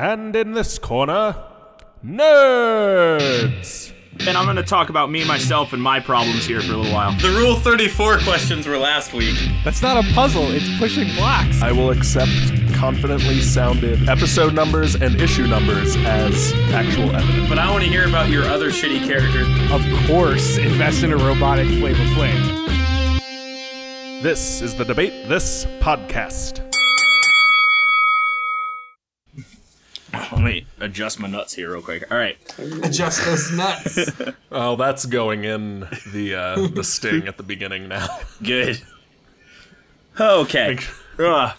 And in this corner, nerds. And I'm gonna talk about me, myself, and my problems here for a little while. The Rule 34 questions were last week. That's not a puzzle, it's pushing blocks. I will accept confidently sounded episode numbers and issue numbers as actual evidence. But I want to hear about your other shitty characters. Of course, invest in a robotic Flavor Flav. This is the Debate This podcast. Let me adjust my nuts here real quick. All right. Adjust those nuts. Oh, that's going in the uh, the sting at the beginning now. Good. Okay. Ugh.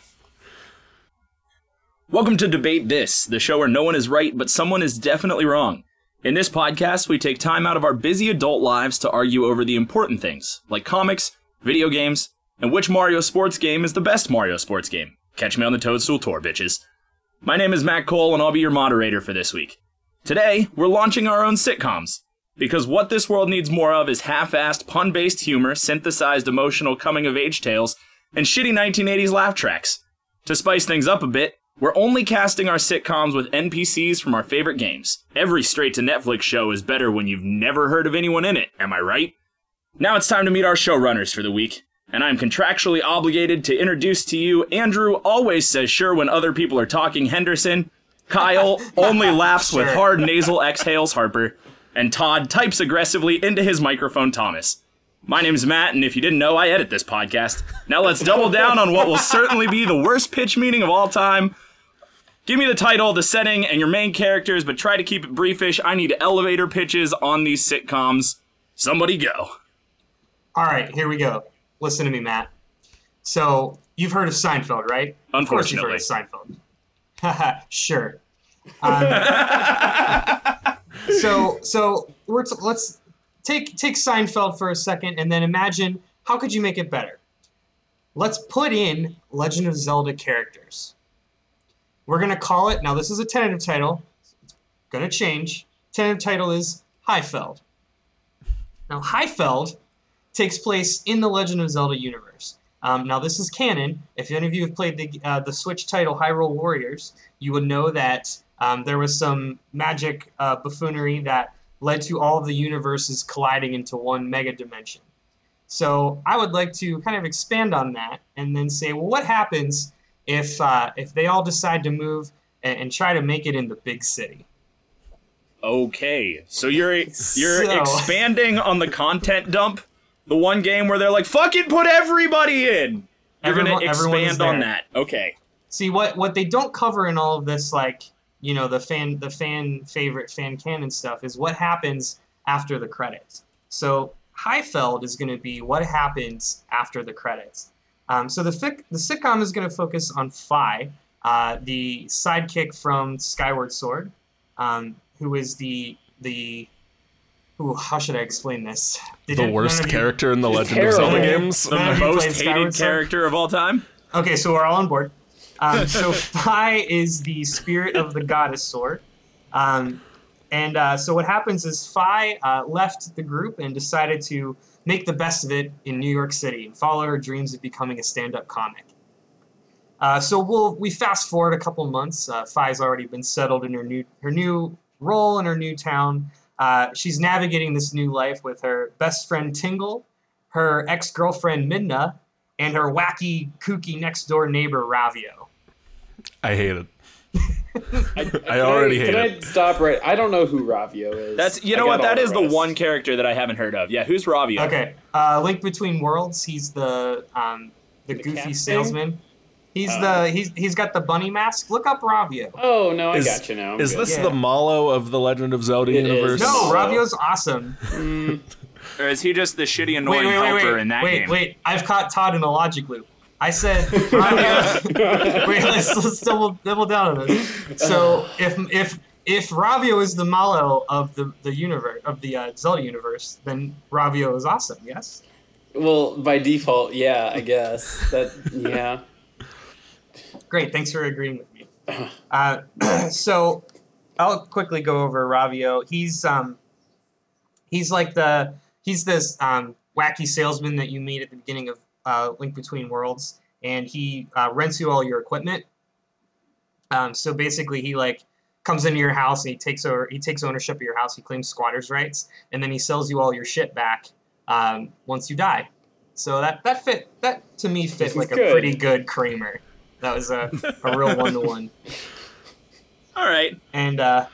Welcome to Debate This, the show where no one is right, but someone is definitely wrong. In this podcast, we take time out of our busy adult lives to argue over the important things, like comics, video games, and which Mario sports game is the best Mario sports game. Catch me on the Toadstool Tour, bitches. My name is Matt Cole, and I'll be your moderator for this week. Today, we're launching our own sitcoms. Because what this world needs more of is half assed, pun based humor, synthesized emotional coming of age tales, and shitty 1980s laugh tracks. To spice things up a bit, we're only casting our sitcoms with NPCs from our favorite games. Every straight to Netflix show is better when you've never heard of anyone in it, am I right? Now it's time to meet our showrunners for the week, and I'm contractually obligated to introduce to you Andrew always says sure when other people are talking Henderson, Kyle only laughs with hard nasal exhales Harper, and Todd types aggressively into his microphone Thomas. My name's Matt, and if you didn't know, I edit this podcast. Now let's double down on what will certainly be the worst pitch meeting of all time. Give me the title, the setting, and your main characters, but try to keep it briefish. I need elevator pitches on these sitcoms. Somebody go. All right, here we go. Listen to me, Matt. So you've heard of Seinfeld, right? Of course you've heard of Seinfeld. Sure. Um, so so we're t- let's take take Seinfeld for a second, and then imagine how could you make it better? Let's put in Legend of Zelda characters. We're gonna call it now. This is a tentative title. It's gonna change. Tentative title is Highfeld. Now Highfeld takes place in the Legend of Zelda universe. Um, now, this is canon. If any of you have played the uh, the Switch title Hyrule Warriors, you would know that um, there was some magic uh, buffoonery that led to all of the universes colliding into one mega dimension. So, I would like to kind of expand on that and then say, well, what happens if uh, if they all decide to move and, and try to make it in the big city? Okay, so you're you're So- expanding on the content dump, the one game where they're like, "Fucking put everybody in." You're Everyone- gonna expand on that. Okay. See what what they don't cover in all of this, like you know the fan the fan favorite fan canon stuff, is what happens after the credits. So Highfeld is going to be what happens after the credits. Um, so the fic- the sitcom is going to focus on Fi, uh, the sidekick from Skyward Sword, um, who is the the Ooh, how should I explain this? Did The none worst of you- character in the Legend of Zelda games. The None most hated Skyward character of all time. Okay, so we're all on board. Um, so Fi is the spirit of the goddess sword. Um, and uh, so what happens is Fi uh, left the group and decided to make the best of it in New York City and follow her dreams of becoming a stand-up comic. Uh, so we'll we fast forward a couple months. Uh, Fi's already been settled in her new her new role in her new town. Uh, she's navigating this new life with her best friend Tingle, her ex-girlfriend Midna, and her wacky, kooky next door neighbor Ravio. I hate it. I, I already hate can it. I stop right? I don't know who Ravio is. That's you know what? That is the rest. one character that I haven't heard of. Yeah, who's Ravio? Okay, uh, Link Between Worlds. He's the um, the, The goofy salesman. thing? Salesman. He's Oh. the he's he's got the bunny mask. Look up Ravio. Oh no, I Is- got you now. I'm Is good. this Yeah. the Malo of the Legend of Zelda It is. universe? No, So- Ravio's awesome. Mm, Or is he just the shitty annoying wait, wait, helper wait, in that wait, game? wait. I've caught Todd in a logic loop. I said Ravio. wait, let's let's double double down on this. So if if if Ravio is the Malo of the the universe of the uh, Zelda universe, then Ravio is awesome. Yes. well, by default, yeah, I guess that. Yeah. Great, thanks for agreeing with me. Uh, so I'll quickly go over Ravio. He's um, he's like the he's this um, wacky salesman that you meet at the beginning of uh, Link Between Worlds, and he uh, rents you all your equipment. Um, so basically, he like comes into your house and he takes over he takes ownership of your house. He claims squatters' rights, and then he sells you all your shit back um, once you die. So that that fit that to me fit like a pretty good Kramer. That was a, a real one to one. All right. And uh,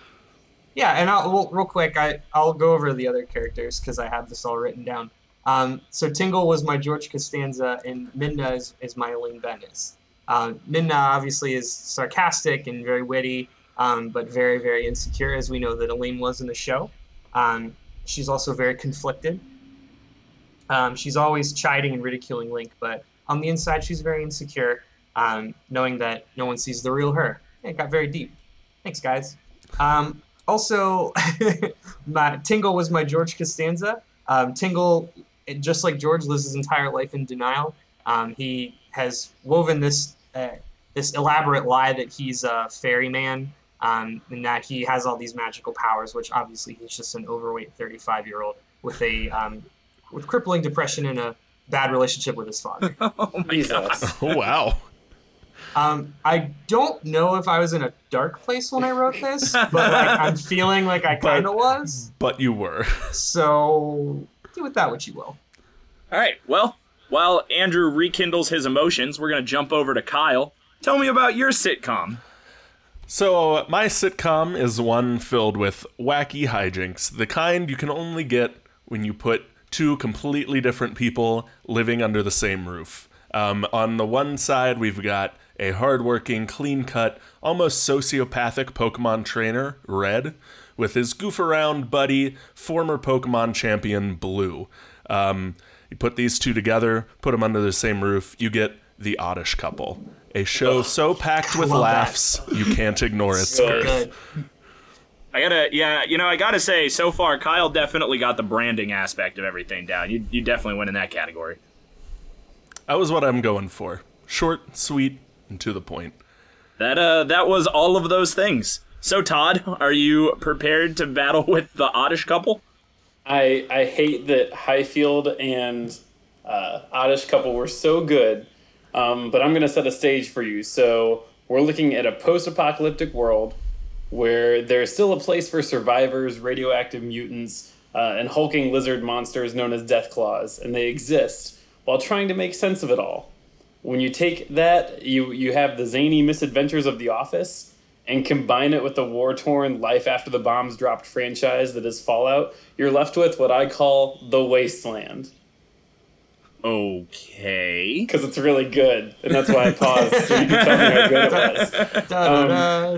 yeah, and I'll, well, real quick, I I'll go over the other characters because I have this all written down. Um, so Tingle was my George Costanza, and Midna is, is my Elaine Benes. Uh, Midna obviously is sarcastic and very witty, um, but very very insecure, as we know that Elaine was in the show. Um, she's also very conflicted. Um, she's always chiding and ridiculing Link, but on the inside, she's very insecure, um, knowing that no one sees the real her. It got very deep. Thanks, guys. Um, also, my, Tingle was my George Costanza. Um, Tingle, just like George, lives his entire life in denial. Um, he has woven this uh, this elaborate lie that he's a ferryman um, and that he has all these magical powers, which obviously he's just an overweight 35 year old with a um, with crippling depression and a bad relationship with his father. Oh my god. Oh wow. Um, I don't know if I was in a dark place when I wrote this, but like I'm feeling like I kind of was. But you were. So do with that what you will. All right. Well, while Andrew rekindles his emotions, we're gonna jump over to Kyle. Tell me about your sitcom. So, my sitcom is one filled with wacky hijinks, the kind you can only get when you put two completely different people living under the same roof. Um, on the one side, we've got a hardworking, clean cut, almost sociopathic Pokemon trainer, Red, with his goof around buddy, former Pokemon champion, Blue. Um, you put these two together, put them under the same roof, you get the Oddish couple. A show so packed with love that. laughs, you can't ignore its Good. girth. I gotta, yeah, you know, I gotta say, so far, Kyle definitely got the branding aspect of everything down. You, you definitely win in that category. That was what I'm going for. Short, sweet, and to the point. That, uh, that was all of those things. So, Todd, are you prepared to battle with the Oddish couple? I I hate that Highfeld and uh, Oddish couple were so good, um, but I'm gonna set a stage for you. So we're looking at a post-apocalyptic world where there's still a place for survivors, radioactive mutants, uh, and hulking lizard monsters known as Death Claws, and they exist while trying to make sense of it all. When you take that, you you have the zany misadventures of The Office, and combine it with the war torn life after the bombs dropped franchise that is Fallout, you're left with what I call the wasteland. Okay. Because it's really good. And that's why I paused so you can tell me how good it was. Da-da-da.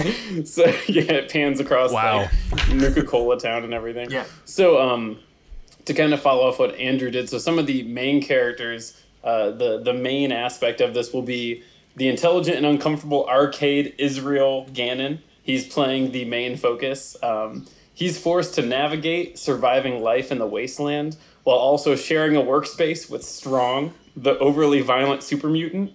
So yeah, it pans across Wow. like Nuka-Cola town and everything. Yeah. So um, to kind of follow off what Andrew did, so some of the main characters, uh, the the main aspect of this will be the intelligent and uncomfortable arcade Israel Gannon. He's playing the main focus. Um, he's forced to navigate surviving life in the wasteland while also sharing a workspace with Strong, the overly violent super mutant,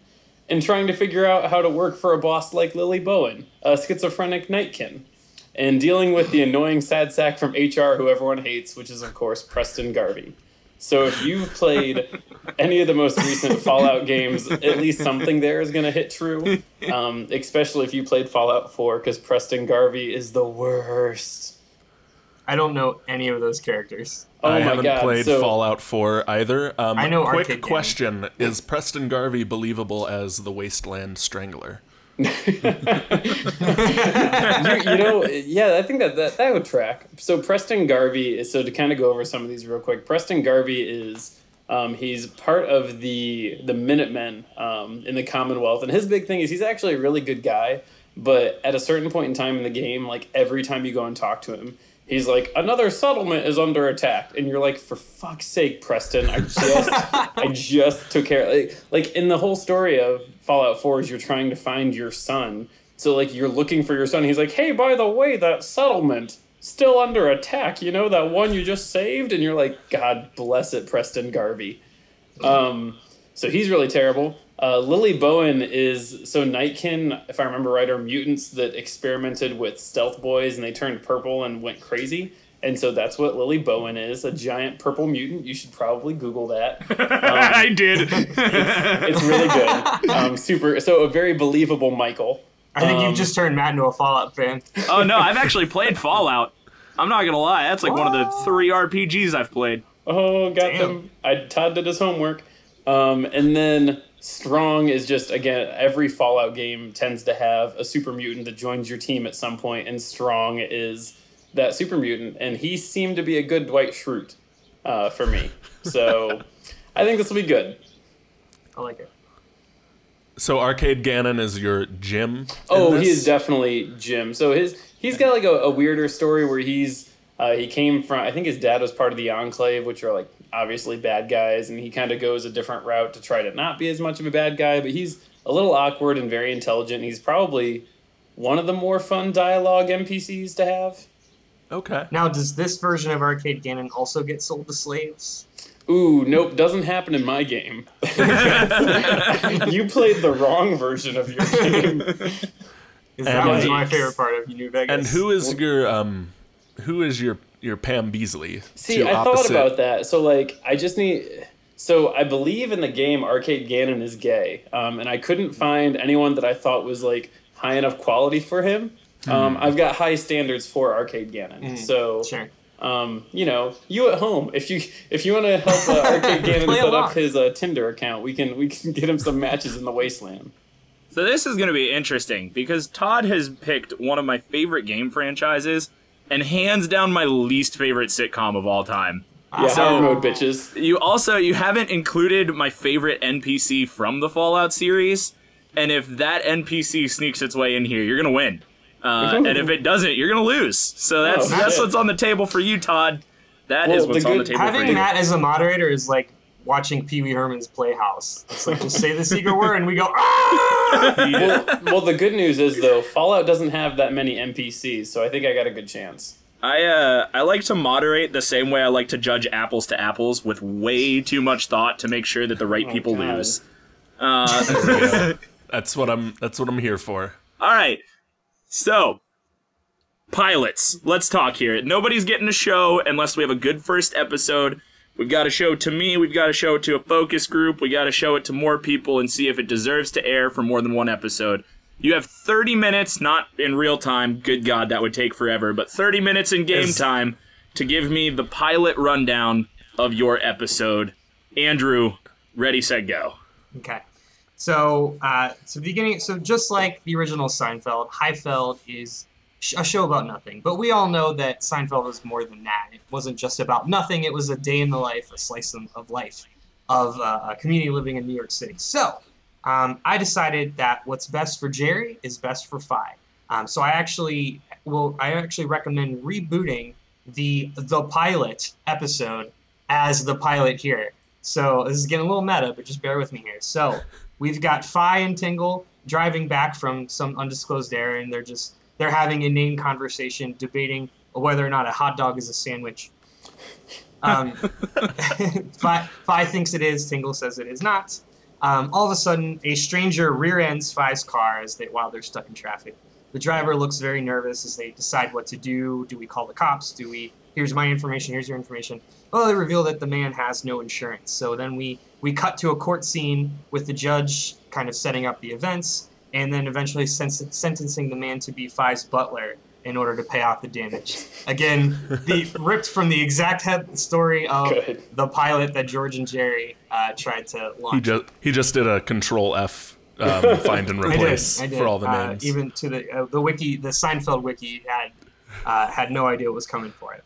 and trying to figure out how to work for a boss like Lily Bowen, a schizophrenic nightkin and dealing with the annoying sad sack from HR who everyone hates, which is of course Preston Garvey. So if you've played any of the most recent Fallout games, at least something there is going to hit true. Um, especially if you played Fallout 4, because Preston Garvey is the worst. I don't know any of those characters. Oh I my haven't god! played so, Fallout 4 either. Um, I know Quick arcade games. question: Is Preston Garvey believable as the Wasteland Strangler? You, you know, yeah, I think that, that that would track. So Preston Garvey is so to kind of go over some of these real quick. Preston Garvey is um, he's part of the the Minutemen um, in the Commonwealth, and his big thing is he's actually a really good guy. But at a certain point in time in the game, like every time you go and talk to him, he's like, "Another settlement is under attack," and you're like, "For fuck's sake, Preston! I just I just took care." Like, like in the whole story of Fallout Four, is you're trying to find your son. So like you're looking for your son. He's like, "Hey, by the way, that settlement still under attack. You know that one you just saved?" And you're like, "God bless it, Preston Garvey." Um, so he's really terrible. Uh, Lily Bowen is so Nightkin, if I remember right, are mutants that experimented with stealth boys and they turned purple and went crazy. And so that's what Lily Bowen is, a giant purple mutant. You should probably Google that. I did. It's really good. Um, super. So a very believable Michael. I think Um, you've just turned Matt into a Fallout fan. oh no, I've actually played Fallout. I'm not gonna lie, that's like one of the three RPGs I've played. Oh, got Damn. them. I Todd did his homework. Um, and then Strong is just again every Fallout game tends to have a super mutant that joins your team at some point, and Strong is that super mutant, and he seemed to be a good Dwight Schrute uh, for me. So I think this will be good. I like it. So Arcade Gannon is your Jim. Oh, he is definitely Jim. So his he's got like a, a weirder story where he's uh, he came from I think his dad was part of the Enclave, which are like obviously bad guys, and he kind of goes a different route to try to not be as much of a bad guy. But he's a little awkward and very intelligent. He's probably one of the more fun dialogue NPCs to have. Okay. Now, does this version of Arcade Gannon also get sold to slaves? Ooh, nope, doesn't happen in my game. you played the wrong version of your game. 'Cause that And- was my favorite part of New Vegas. And who is your um, who is your your Pam Beesly? See, Two I thought about that. So, like, I just need. So, I believe in the game Arcade Gannon is gay, um, and I couldn't find anyone that I thought was like high enough quality for him. Um, I've got high standards for Arcade Gannon, so Sure. um, you know, you at home, if you if you want to help uh, Arcade Gannon set along. up his uh, Tinder account, we can we can get him some matches in the wasteland. So this is going to be interesting because Todd has picked one of my favorite game franchises and hands down my least favorite sitcom of all time. Yeah, So- hard mode bitches. You also you haven't included my favorite NPC from the Fallout series, and if that NPC sneaks its way in here, you're gonna win. Uh, and if it doesn't, you're gonna lose. So that's Oh, that's shit. what's on the table for you, Todd. That is Well, what's the on the good- table for Having you. Matt as a moderator is like watching Pee Wee Herman's Playhouse. It's like just say the secret word and we go. Ah! well, well, the good news is though, Fallout doesn't have that many NPCs, so I think I got a good chance. I uh I like to moderate the same way I like to judge apples to apples with way too much thought to make sure that the right people Oh, God. lose. Uh, that's what I'm. That's what I'm here for. all right, so pilots. Let's talk here. Nobody's getting a show unless we have a good first episode. We've got to show it to me. We've got to show it to a focus group. We got to show it to more people and see if it deserves to air for more than one episode. You have 30 minutes, not in real time. Good God, that would take forever. But 30 minutes in game Is- time to give me the pilot rundown of your episode. Andrew, ready, set, go. Okay. So, uh, so beginning. So just like the original Seinfeld, Highfeld is a show about nothing. But we all know that Seinfeld was more than that. It wasn't just about nothing. It was a day in the life, a slice of, life of uh, a community living in New York City. So, um, I decided that what's best for Jerry is best for Fi. Um, so I actually will. I actually recommend rebooting the the pilot episode as the pilot here. So this is getting a little meta, but just bear with me here. So we've got Fi and Tingle driving back from some undisclosed area, and they're just they're having a name conversation, debating whether or not a hot dog is a sandwich. Um, Fi, Fi thinks it is. Tingle says it is not. Um, all of a sudden, a stranger rear ends Fi's car as they while they're stuck in traffic. The driver looks very nervous as they decide what to do. Do we call the cops? Do we? Here's my information. Here's your information. Well, they reveal that the man has no insurance. So then we we cut to a court scene with the judge kind of setting up the events, and then eventually sen- sentencing the man to be Fi's butler in order to pay off the damage. Again, the ripped from the exact head story of Good. the pilot that George and Jerry uh, tried to launch. He just he just did a Control F um, find and I did, replace I did. for all the Uh, names. even to the uh, the wiki, the Seinfeld wiki had uh, had no idea what was coming for it.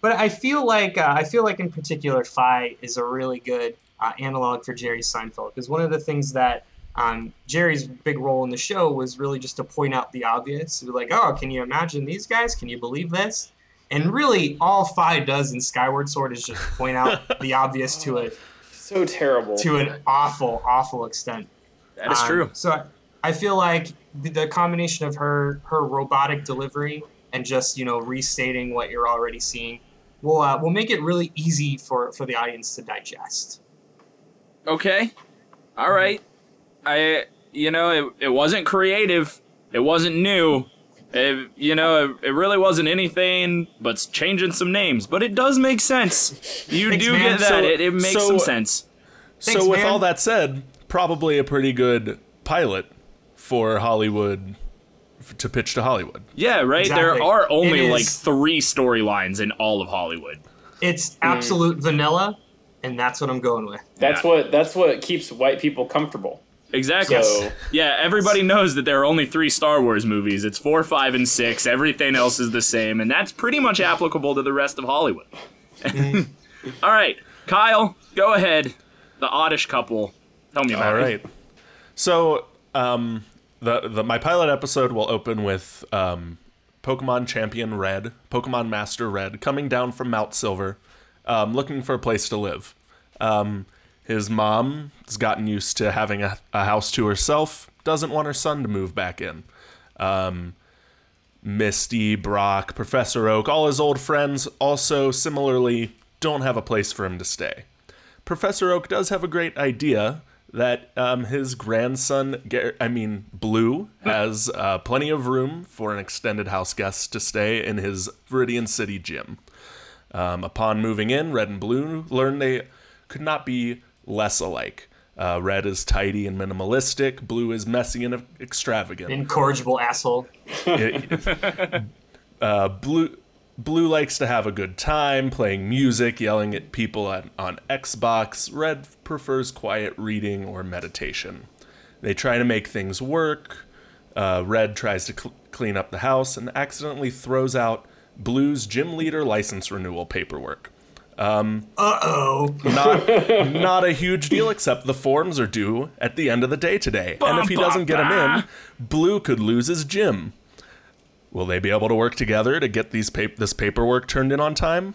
But I feel like uh, I feel like in particular, Fi is a really good uh, analog for Jerry Seinfeld because one of the things that um, Jerry's big role in the show was really just to point out the obvious. Be like, oh, can you imagine these guys? Can you believe this? And really, all Fi does in Skyward Sword is just point out the obvious to a So terrible. to an awful, awful extent. That is Um, true. So I, I feel like the, the combination of her her robotic delivery and just you know restating what you're already seeing will uh, will make it really easy for for the audience to digest. Okay. All right. I you know, it, it wasn't creative. It wasn't new, It, you know, it, it really wasn't anything but changing some names, but it does make sense. You Thanks, do man. get that. So- it, it makes so- some sense. Thanks, so with man. all that said, probably a pretty good pilot for Hollywood f- to pitch to Hollywood. Yeah, right. There are only It like three storylines in all of Hollywood. It's absolute vanilla, and that's what I'm going with. That's Yeah. what that's what keeps white people comfortable. Exactly. So- Yeah, everybody knows that there are only three Star Wars movies. It's four, five, and six. Everything else is the same, and that's pretty much applicable to the rest of Hollywood. All right, Kyle, go ahead. The oddish couple. Tell me about All it. right. So, um, the, the my pilot episode will open with um, Pokemon Champion Red, Pokemon Master Red, coming down from Mount Silver, um, looking for a place to live. Um, his mom has gotten used to having a, a house to herself, doesn't want her son to move back in. Um, Misty, Brock, Professor Oak, all his old friends also similarly don't have a place for him to stay. Professor Oak does have a great idea that um, his grandson, I mean Blue, has uh, plenty of room for an extended house guest to stay in his Viridian City gym. Um, upon moving in, Red and Blue learn they could not be less alike. Uh, Red is tidy and minimalistic. Blue is messy and extravagant Incorrigible asshole. uh, blue blue likes to have a good time playing music yelling at people on, on xbox red prefers quiet reading or meditation they try to make things work uh, red tries to cl- clean up the house and accidentally throws out blue's gym leader license renewal paperwork Uh oh. not not a huge deal except the forms are due at the end of the day today and if he doesn't get them in blue could lose his gym will they be able to work together to get these pap- this paperwork turned in on time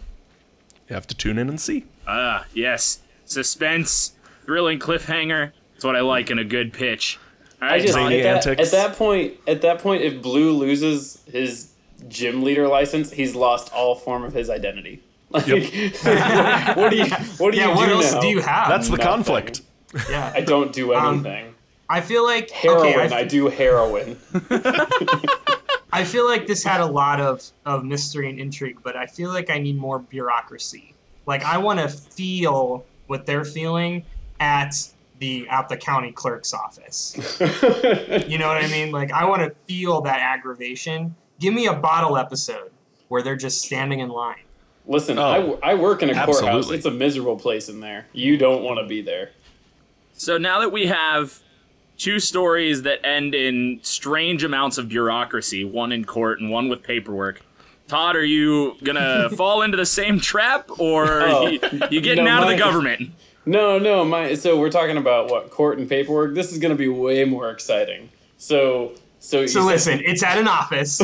you have to tune in and see Ah, yes. Suspense, thrilling cliffhanger. That's what I like in a good pitch. All I just at that, antics. at that point at that point if Blue loses his gym leader license, he's lost all form of his identity. Like, what do you what do Yeah, you what do else now? do you have? that's the nothing. conflict yeah. I don't do Um, anything. I feel like heroin, okay, I, I do heroin. I feel like this had a lot of, of mystery and intrigue, but I feel like I need more bureaucracy. Like I want to feel what they're feeling at the at the county clerk's office. you know what I mean? Like I want to feel that aggravation. Give me a bottle episode where they're just standing in line. Listen, Oh, I w- I, work in a courthouse. It's a miserable place in there. You don't want to be there. So now that we have two stories that end in strange amounts of bureaucracy, one in court and one with paperwork, Todd, are you gonna fall into the same trap, or Oh. you, you getting No, out of the government? No, no, my so we're talking about what court and paperwork. This is going to be way more exciting. So, so So said- listen, it's at an office.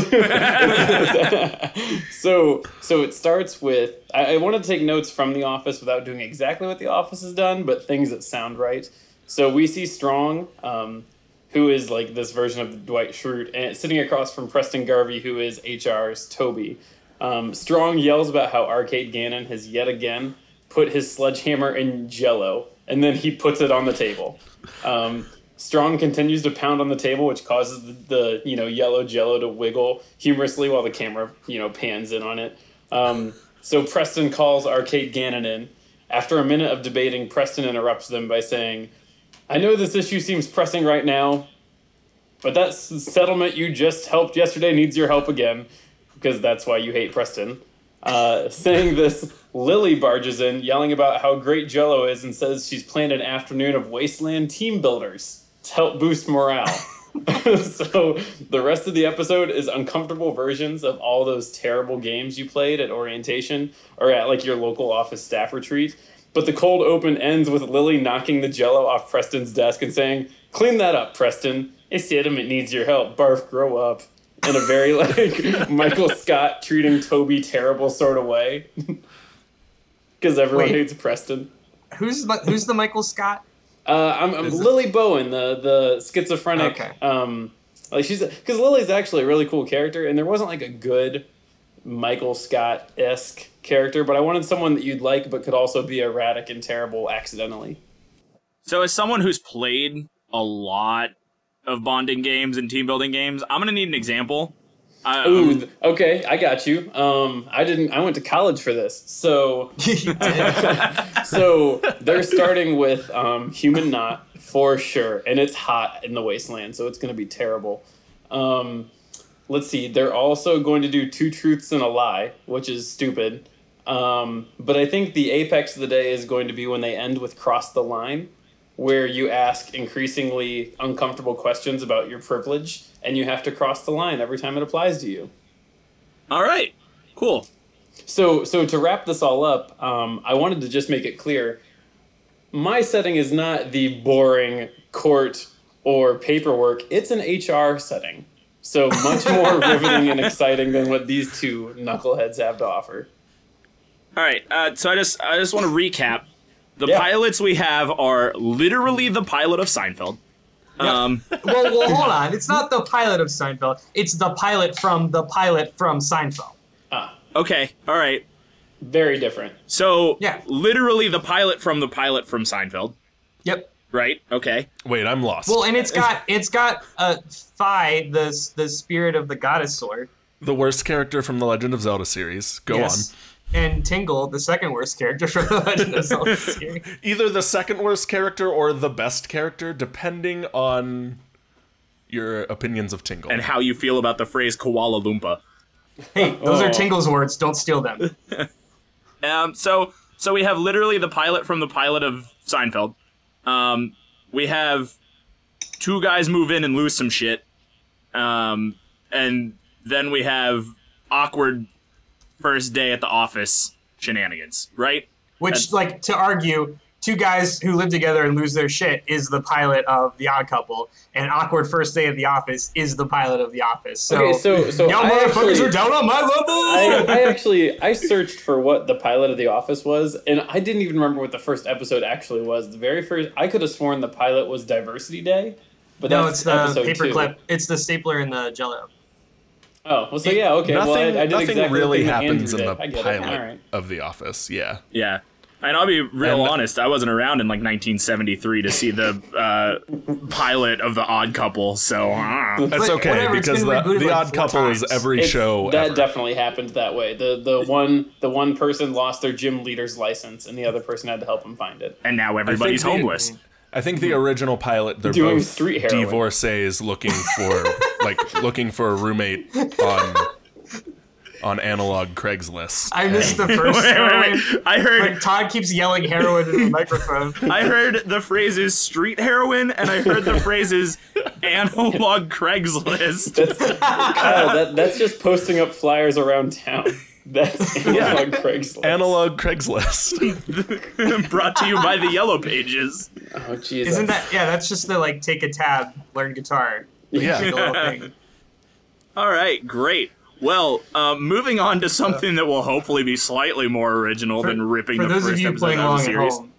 so so it starts with I, I want to take notes from the office without doing exactly what the office has done, but things that sound right. So we see Strong, um, who is like this version of Dwight Schrute, and sitting across from Preston Garvey, who is HR's Toby. Um, Strong yells about how Arcade Gannon has yet again put his sledgehammer in Jello, and then he puts it on the table. Um, Strong continues to pound on the table, which causes the, the you know yellow Jello to wiggle humorously while the camera you know pans in on it. Um, so Preston calls Arcade Gannon in. After a minute of debating, Preston interrupts them by saying, "I know this issue seems pressing right now, but that settlement you just helped yesterday needs your help again, because that's why you hate Preston." Uh, saying this, Lily barges in, yelling about how great Jello is, and says she's planned an afternoon of wasteland team builders to help boost morale. so the rest of the episode is uncomfortable versions of all those terrible games you played at orientation or at like your local office staff retreat. But the cold open ends with Lily knocking the jello off Preston's desk and saying, Clean that up, Preston. This sediment needs your help. Barf, grow up. In a very like Michael Scott treating Toby terrible sort of way. Because everyone Wait. hates Preston. who's the- who's the Michael Scott? Uh, I'm, I'm Lily Bowen, the the schizophrenic. Okay. Um, like she's because Lily's actually a really cool character, and there wasn't like a good Michael Scott esque character, but I wanted someone that you'd like, but could also be erratic and terrible accidentally. So, as someone who's played a lot of bonding games and team building games, I'm gonna need an example. I, Ooh, um, th- okay, I got you. Um, I didn't. I went to college for this, so so they're starting with um, human knot for sure, and it's hot in the wasteland, so it's going to be terrible. Um, let's see. They're also going to do two truths and a lie, which is stupid. Um, but I think the apex of the day is going to be when they end with cross the line, where you ask increasingly uncomfortable questions about your privilege, and you have to cross the line every time it applies to you. all right, cool. So, so to wrap this all up, um, I wanted to just make it clear. My setting is not the boring court or paperwork. It's an HR setting. So much more riveting and exciting than what these two knuckleheads have to offer. All right, uh, so I just I just want to recap. The Yeah. pilots we have are literally the pilot of Seinfeld. Um, well, well, hold on. It's not the pilot of Seinfeld. It's the pilot from the pilot from Seinfeld. Ah, okay, all right. very different. So Yeah. literally the pilot from the pilot from Seinfeld, Yep. right? Okay. Wait, I'm lost. Well, and it's got it's got uh, Fi, the the spirit of the goddess sword, the worst character from the Legend of Zelda series. Go Yes. And Tingle, the second worst character from the Legend of Zelda series. Either the second worst character or the best character, depending on your opinions of Tingle. And how you feel about the phrase Kooloo-Limpah. Hey, those Oh. are Tingle's words. Don't steal them. Um, so so we have literally the pilot from the pilot of Seinfeld. Um, we have two guys move in and lose some shit. Um, and then we have awkward first day at the office shenanigans, right? Which, That's- like, to argue, two guys who live together and lose their shit is the pilot of The Odd Couple, and Awkward First Day at the Office is the pilot of The Office. So, Okay, so so y'all I motherfuckers actually, are down on my level. I, I actually I searched for what the pilot of The Office was, and I didn't even remember what the first episode actually was. The very first, I could have sworn the pilot was Diversity Day, but no, it's the paperclip. It's the stapler and the Jello. Oh, well, so yeah, okay. nothing well, I, I did nothing exactly really happens in the did. I get it. pilot All right. of The Office. Yeah. Yeah. And I'll be real And- honest, I wasn't around in like 1973 to see the uh, pilot of The Odd Couple, so. uh, That's But okay whatever, because the, the like Odd four Couple is every It's- show that ever. definitely happened that way. The the one the one person lost their gym leader's license, and the other person had to help him find it. and now everybody's the- homeless. I think the original pilot they're Doing both street heroin. divorcees looking for like looking for a roommate on on analog Craigslist. I missed the first wait, heroin. wait. I heard Like Todd keeps yelling heroin in the microphone. I heard the phrases street heroin and I heard the phrases analog Craigslist. That's Kyle. That that's just posting up flyers around town. That's analog Craigslist. Analog Craigslist. Brought to you by the Yellow Pages. Oh Jesus! Isn't that yeah? That's just the like take a tab, learn guitar. yeah. Like a thing. All right, great. Well, um, moving on to something that will hopefully be slightly more original than ripping For the those first of you episode playing out of along the at series. home,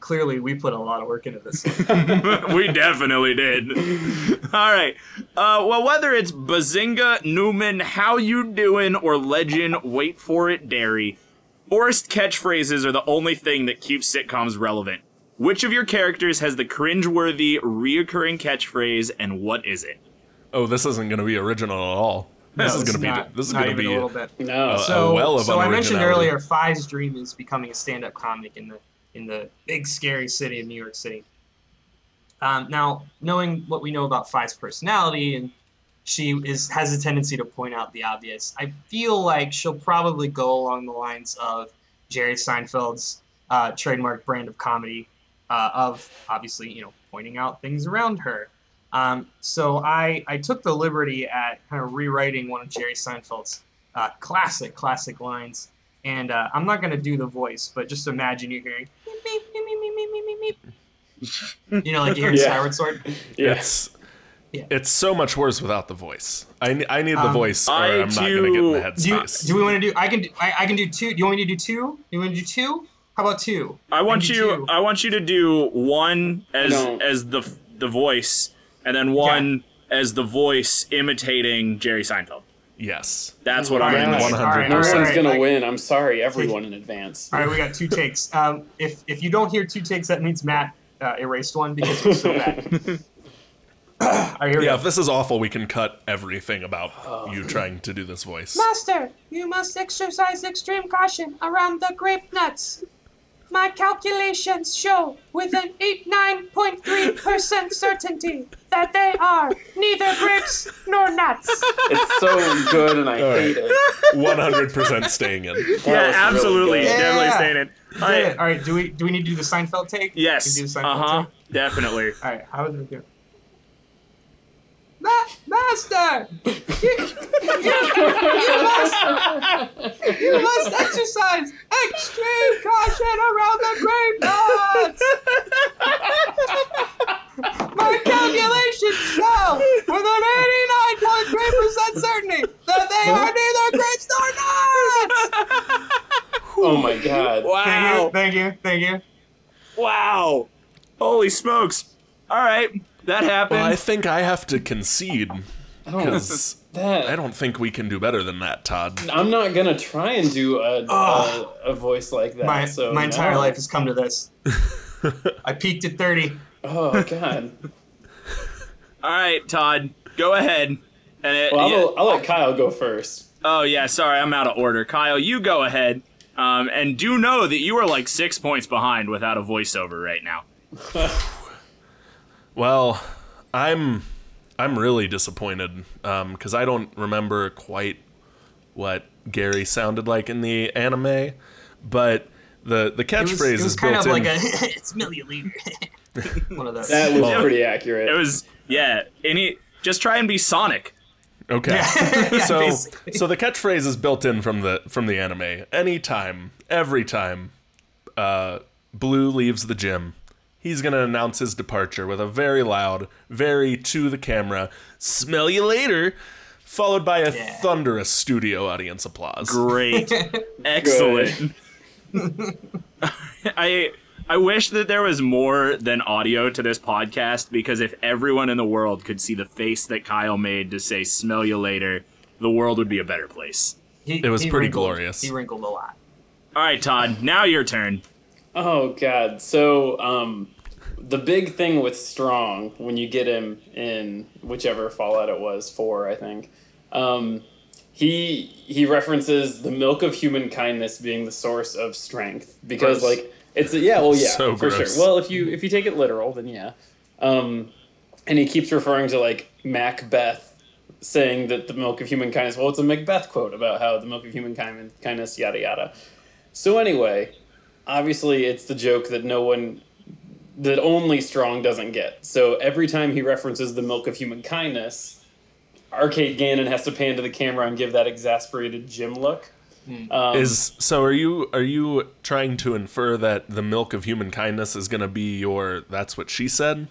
clearly we put a lot of work into this. we definitely did. All right. Uh, well, whether it's Bazinga, Newman, How You Doing, or Legend, Wait for It, Dairy, forced catchphrases are the only thing that keeps sitcoms relevant. Which of your characters has the cringeworthy, reoccurring catchphrase, and what is it? Oh, this isn't going to be original at all. This is going to be not- this is going to even be a little bit. no? Uh, So, well of so I mentioned earlier, Fi's dream is becoming a stand-up comic in the in the big scary city of New York City. Um, now, knowing what we know about Fi's personality, and she is has a tendency to point out the obvious. I feel like she'll probably go along the lines of Jerry Seinfeld's uh, trademark brand of comedy, uh, of obviously you know pointing out things around her. Um, so I, I took the liberty at kind of rewriting one of Jerry Seinfeld's uh, classic, classic lines. And uh, I'm not going to do the voice, but just imagine you're hearing beep, beep, beep, beep, beep, beep, beep, beep. You know, like you hear Yeah. Skyward Sword. yeah. it's Yeah. it's so much worse without the voice. I, I need the Um, voice or I I'm not going to get in the too- Do, headspace. do we want to do? I can do. I, I can do two. Do you want me to do two? Do you want to do two? How about two? I want can you. two. I want you to do one as No. as the the voice, and then one as the voice imitating Jerry Seinfeld. yes. That's what I'm Alright, gonna do. 100%. Alright, No alright, one's gonna I- win. I'm sorry, everyone in advance. All right, we got two takes. Um, if if you don't hear two takes, that means Matt uh, erased one because it was so bad. All right, here we Yeah, go. if this is awful, we can cut everything about you trying to do this voice. Master, you must exercise extreme caution around the grape nuts. My calculations show with an 89.3% certainty that they are neither grapes nor nuts. It's so good, and I hate it. 100% staying in. That yeah, absolutely. good. Definitely Yeah. saying it. Good. All right. All right, do we do we need to do the Seinfeld take? Yes. We do the Uh Seinfeld huh. take? Definitely. All right, how would we do? Ma- Master, you, you, you must you must exercise extreme caution around the grape nuts. My calculations show with an 89.3% certainty that they are neither grapes nor nuts. Oh my god. Wow. Thank you, thank you, thank you. Wow. Holy smokes. All right. That happened. Well, I think I have to concede I don't because that. I don't think we can do better than that, Todd. I'm not gonna try and do a a, a voice like that. My, so my entire life has come to this. I peaked at 30. Oh god. All right, Todd. Go ahead. And it, Well, I'll, I'll let Kyle go first. Oh yeah, sorry, I'm out of order. Kyle, you go ahead. Um, and do know that you are like six points behind without a voiceover right now. Well, I'm I'm really disappointed because I don't remember quite what Gary sounded like in the anime, but the the It was, catchphrase it was is kind built of like in. a it's milliliter. One of those. That was Well- pretty accurate. It was yeah. Any just try and be Sonic. Okay. Yeah, so basically. so the catchphrase is built in from the from the anime. Anytime, every time uh, Blue leaves the gym, he's gonna announce his departure with a very loud, very to the camera, smell you later, followed by a Yeah. thunderous studio audience applause. Great, excellent. I I wish that there was more than audio to this podcast because if everyone in the world could see the face that Kyle made to say "smell you later," the world would be a better place. He- It was pretty wrinkled- glorious. He wrinkled a lot. All right, Todd. Now your turn. Oh god. So um the big thing with Strong when you get him in whichever Fallout it was, four, I think. Um he he references the milk of human kindness being the source of strength because Gross. like it's a, yeah well yeah So for gross. sure well if you if you take it literal then yeah um and he keeps referring to like Macbeth saying that the milk of human kindness well it's a Macbeth quote about how the milk of human kind- kindness yada yada so anyway obviously it's the joke that no one that only strong doesn't get so every time he references the milk of human kindness arcade gannon has to pan to the camera and give that exasperated jim look um, Is so? Are you are you trying to infer that the milk of human kindness is going to be your? That's what she said.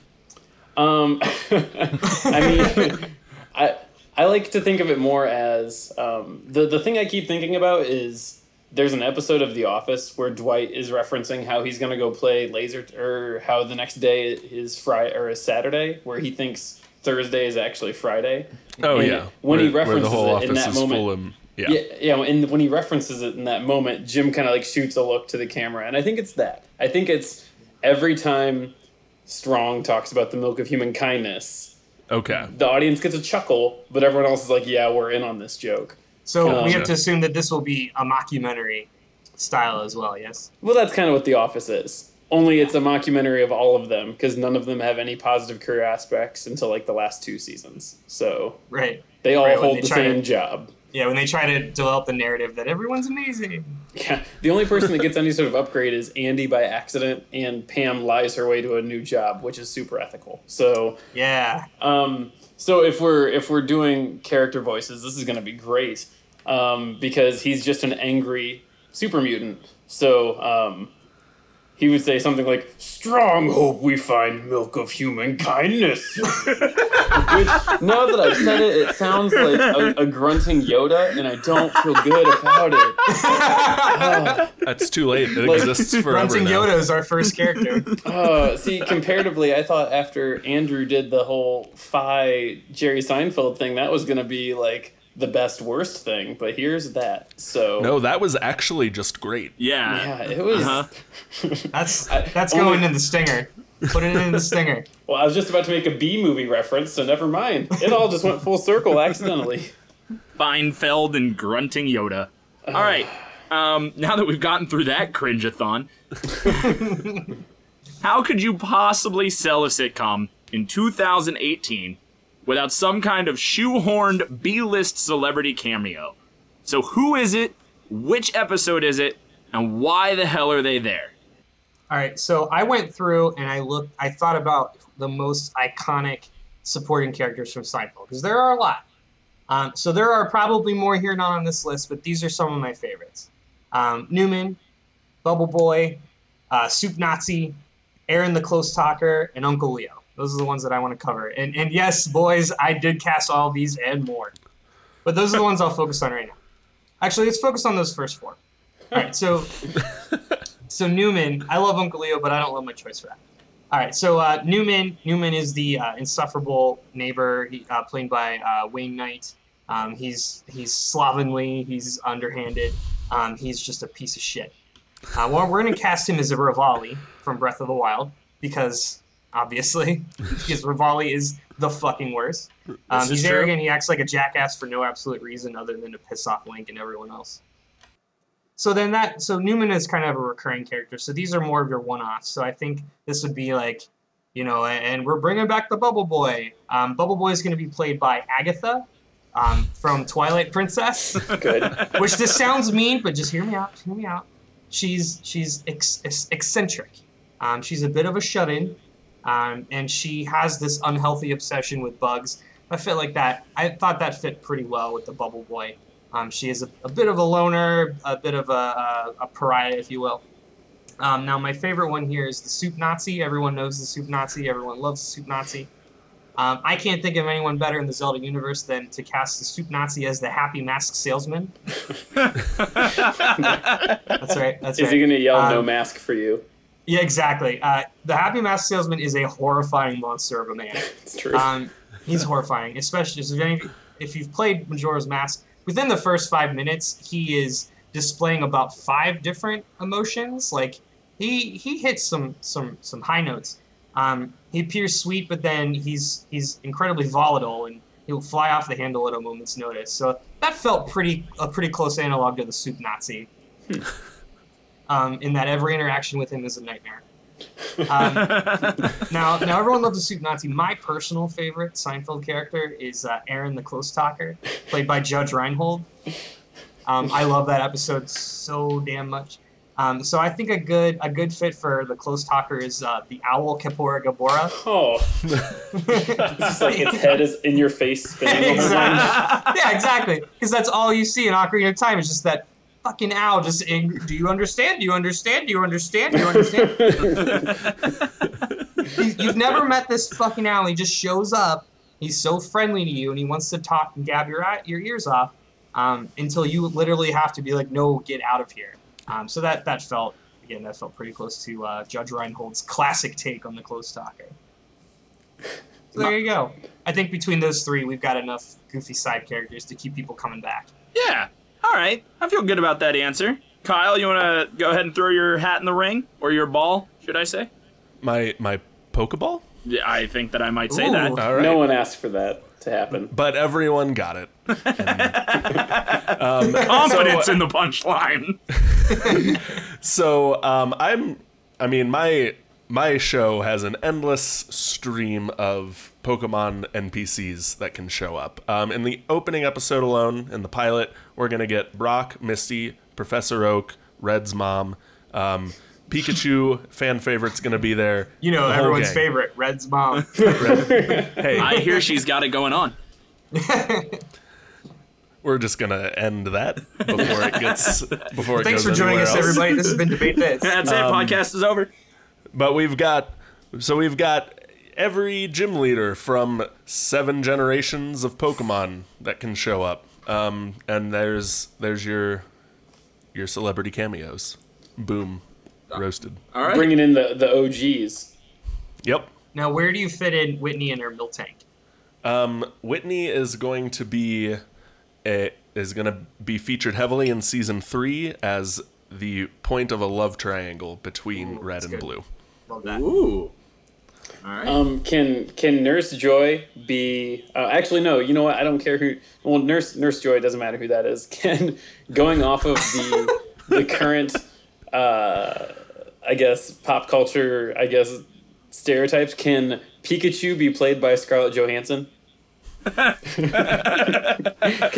Um, I mean, I I like to think of it more as um, the the thing I keep thinking about is there's an episode of The Office where Dwight is referencing how he's gonna go play laser or how the next day is Friday or is Saturday, where he thinks Thursday is actually Friday. Oh And yeah, when he Where- where references it in that moment- yeah. Yeah, yeah, and when he references it in that moment, Jim kind of like shoots a look to the camera, and I think it's that. I think it's every time Strong talks about the milk of human kindness, Okay. the audience gets a chuckle, but everyone else is like, "Yeah, we're in on this joke." So we Gotcha. have to assume that this will be a mockumentary style as well. Yes. Well, that's kind of what The Office is. Only it's a mockumentary of all of them because none of them have any positive career aspects until like the last two seasons. So Right. they all Right, hold they the try to- same job. Yeah, when they try to develop the narrative that everyone's amazing. Yeah, the only person that gets any sort of upgrade is Andy by accident, and Pam lies her way to a new job, which is super ethical. So, Yeah. um, so if we're if we're doing character voices, this is going to be great um, because he's just an angry super mutant. So um, he would say something like, "Strong hope we find milk of human kindness." Which, now that I've said it, it sounds like a, a grunting Yoda, and I don't feel good about it. That's too late. It Like, exists forever Grunting now. Yoda is our first character. Uh, see, comparatively, I thought after Andrew did the whole Fi Jerry Seinfeld thing, that was going to be like the best worst thing. But here's that. So No, that was actually just great. Yeah. yeah, it was. Uh-huh. That's I- that's only- going in the stinger. Put it in the stinger. Well, I was just about to make a B movie reference, so never mind. It all just went full circle accidentally. Feinfeld and grunting Yoda. All right. Um, now that we've gotten through that cringe-a-thon, how could you possibly sell a sitcom in 2018 without some kind of shoehorned B-list celebrity cameo? So who is it? Which episode is it? And why the hell are they there? All right, so I went through and I looked. I thought about the most iconic supporting characters from Seinfeld because there are a lot. Um, so there are probably more here not on this list, but these are some of my favorites: um, Newman, Bubble Boy, uh, Soup Nazi, Aaron the Close Talker, and Uncle Leo. Those are the ones that I want to cover. And and yes, boys, I did cast all these and more, but those are the ones I'll focus on right now. Actually, let's focus on those first four. All right, so so Newman, I love Uncle Leo, but I don't love my choice for that. All right, so uh, Newman, Newman is the uh, insufferable neighbor, he, uh, played by uh, Wayne Knight. Um, he's he's slovenly, he's underhanded, um, he's just a piece of shit. Uh, well, we're gonna cast him as a Revali from Breath of the Wild because obviously, because Revali is the fucking worst. Um, This is he's true. arrogant. He acts like a jackass for no absolute reason other than to piss off Link and everyone else. So then that so Newman is kind of a recurring character. So these are more of your one-offs. So I think this would be like, you know, and we're bringing back the Bubble Boy. Um, Bubble Boy is going to be played by Agatha um, from Twilight Princess. Good. Which this sounds mean, but just hear me out. Hear me out. She's she's ex- ex- eccentric. Um, she's a bit of a shut-in, um, and she has this unhealthy obsession with bugs. I feel like that. I thought that fit pretty well with the Bubble Boy. Um, she is a, a bit of a loner, a bit of a, a, a pariah, if you will. Um, now, my favorite one here is the Soup Nazi. Everyone knows the Soup Nazi. Everyone loves the Soup Nazi. Um, I can't think of anyone better in the Zelda universe than to cast the Soup Nazi as the Happy Mask Salesman. That's right. That's Is right. he gonna yell no Um, mask for you? Yeah, exactly. Uh, the Happy Mask Salesman is a horrifying monster of a man. It's true. Um, he's horrifying, especially if, any, if you've played Majora's Mask. Within the first five minutes, he is displaying about five different emotions. Like he he hits some some some high notes. Um, he appears sweet, but then he's he's incredibly volatile and he'll fly off the handle at a moment's notice. So that felt pretty a pretty close analog to the Soup Nazi. um, in that every interaction with him is a nightmare. Um, now, now everyone loves the Soup Nazi. My personal favorite Seinfeld character is uh, Aaron the Close Talker, played by Judge Reinhold. Um, I love that episode so damn much. Um, so I think a good a good fit for the Close Talker is uh, the Owl Kaepora Gaebora. oh, it's just like its head is in your face spinning. all the time. exactly. yeah, exactly. Because that's all you see in Ocarina of Time is just that fucking owl. Just angry. Do you understand? Do you understand? Do you understand? Do you understand? You- You've never met this fucking owl. He just shows up. He's so friendly to you, and he wants to talk and gab your your ears off um, until you literally have to be like, "No, get out of here." Um, so that that felt again that felt pretty close to uh, Judge Reinhold's classic take on the close talker. So there you go. I think between those three, we've got enough goofy side characters to keep people coming back. Yeah. All right. I feel good about that answer. Kyle, you want to go ahead and throw your hat in the ring or your ball, should I say? My my Pokeball? Yeah, I think that I might say Ooh. that. All right. No one asked for that to happen. but everyone got it. And, um, Confidence so, in the punchline. so um, I'm. I mean, my my show has an endless stream of Pokemon NPCs that can show up. Um, in the opening episode alone, in the pilot, we're gonna get Brock, Misty, Professor Oak, Red's mom. Um, Pikachu fan favorite's gonna be there. You know, the everyone's gang. favorite, Red's mom. Hey, I hear she's got it going on. we're just gonna end that before it gets before it Thanks goes for joining us, else. everybody. This has been Debate this. That's it. Podcast is over. But we've got so we've got every gym leader from seven generations of Pokemon that can show up. Um, and there's there's your your celebrity cameos. Boom, roasted. All right. Bringing in the, the OGs. Yep. Now, where do you fit in Whitney and her Miltank? Um, Whitney is going to be a, is going to be featured heavily in season three as the point of a love triangle between Ooh, red and good. blue. Love that. Ooh. All right. Um, can can Nurse Joy be? Uh, actually, no. You know what? I don't care who. Well, Nurse Nurse Joy doesn't matter who that is. Can going off of the the current, uh, I guess pop culture, I guess stereotypes. Can Pikachu be played by Scarlett Johansson? can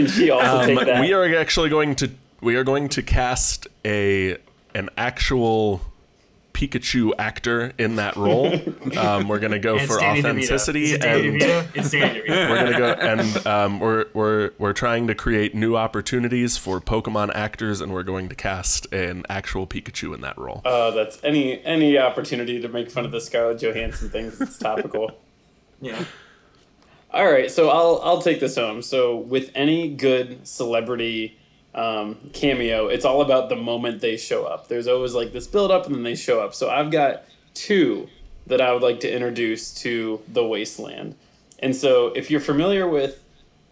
she also Um, take that? we are actually going to we are going to cast a an actual Pikachu actor in that role. Um, we're gonna go And for Danny authenticity Is and It's Danny DeVito. we're gonna go and um, we're we're we're trying to create new opportunities for Pokemon actors, and we're going to cast an actual Pikachu in that role. Uh, that's any any opportunity to make fun of the Scarlett Johansson thing. 'cause It's topical. Yeah. All right, so I'll I'll take this home. So with any good celebrity um, cameo, it's all about the moment they show up. There's always like this build up, and then they show up. So I've got two that I would like to introduce to the Wasteland. And so if you're familiar with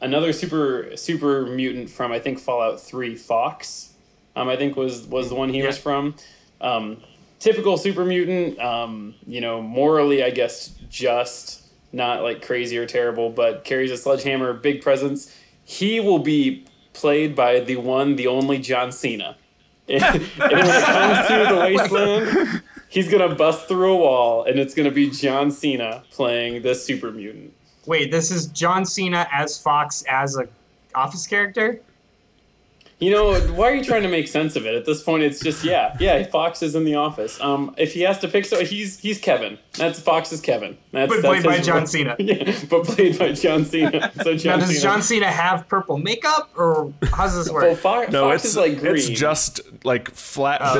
another super super mutant from I think Fallout Three, Fawkes, um, I think was was the one he was from. Um, typical super mutant. Um, you know, morally, I guess just not like crazy or terrible, but carries a sledgehammer, big presence. He will be played by the one, the only John Cena. and when it comes to the wasteland, he's gonna bust through a wall, and it's gonna be John Cena playing the super mutant. Wait, this is John Cena as Fawkes as a office character? You know, why are you trying to make sense of it? At this point, it's just yeah, yeah. Fawkes is in the office. Um, if he has to pick, so he's he's Kevin. That's Fawkes is Kevin. That's, But that's played by John role. Cena. Yeah, but played by John Cena. So John Now, does Cena. John Cena have purple makeup, or how's this Well, work? Fawkes, no, Fawkes it's is like green. it's just like flat Oh,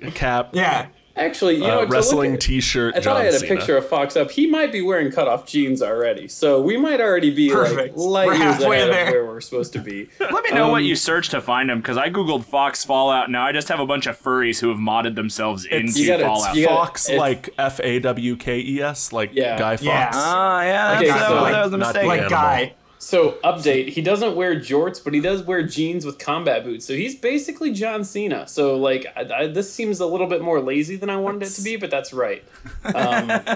bill cap, Yeah. Actually you know uh, to look wrestling at- T-shirt. I thought John I had a Cena. picture of Fawkes up. He might be wearing cutoff jeans already, so we might already be Perfect. like light We're years halfway ahead there. of where we're supposed to be. Let me know what Um, you searched to find him, because I googled Fox Fallout. Now I just have a bunch of furries who have modded themselves into You gotta- Fallout. you gotta- Fawkes, it's- like F A W K E S, like Yeah. Guy Fawkes. Yeah. Ah, yeah, Okay, so, that, like, that was a mistake. Like animal. Guy. So update: he doesn't wear jorts, but he does wear jeans with combat boots. So he's basically John Cena. So like, I, I, this seems a little bit more lazy than I wanted it to be, but that's right. Um,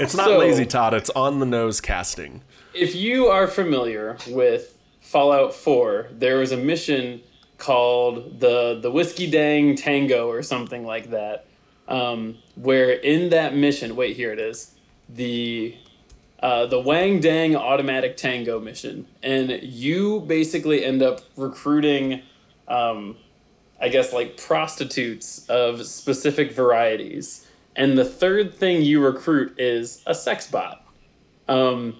It's not So- lazy, Todd. It's on the nose casting. if you are familiar with Fallout 4, there was a mission called the the Whiskey Dang Tango or something like that, um, where in that mission, wait, here it is, the uh, the Wang Dang Automatic Tango mission, and you basically end up recruiting, um, I guess like prostitutes of specific varieties, and the third thing you recruit is a sex bot. Um,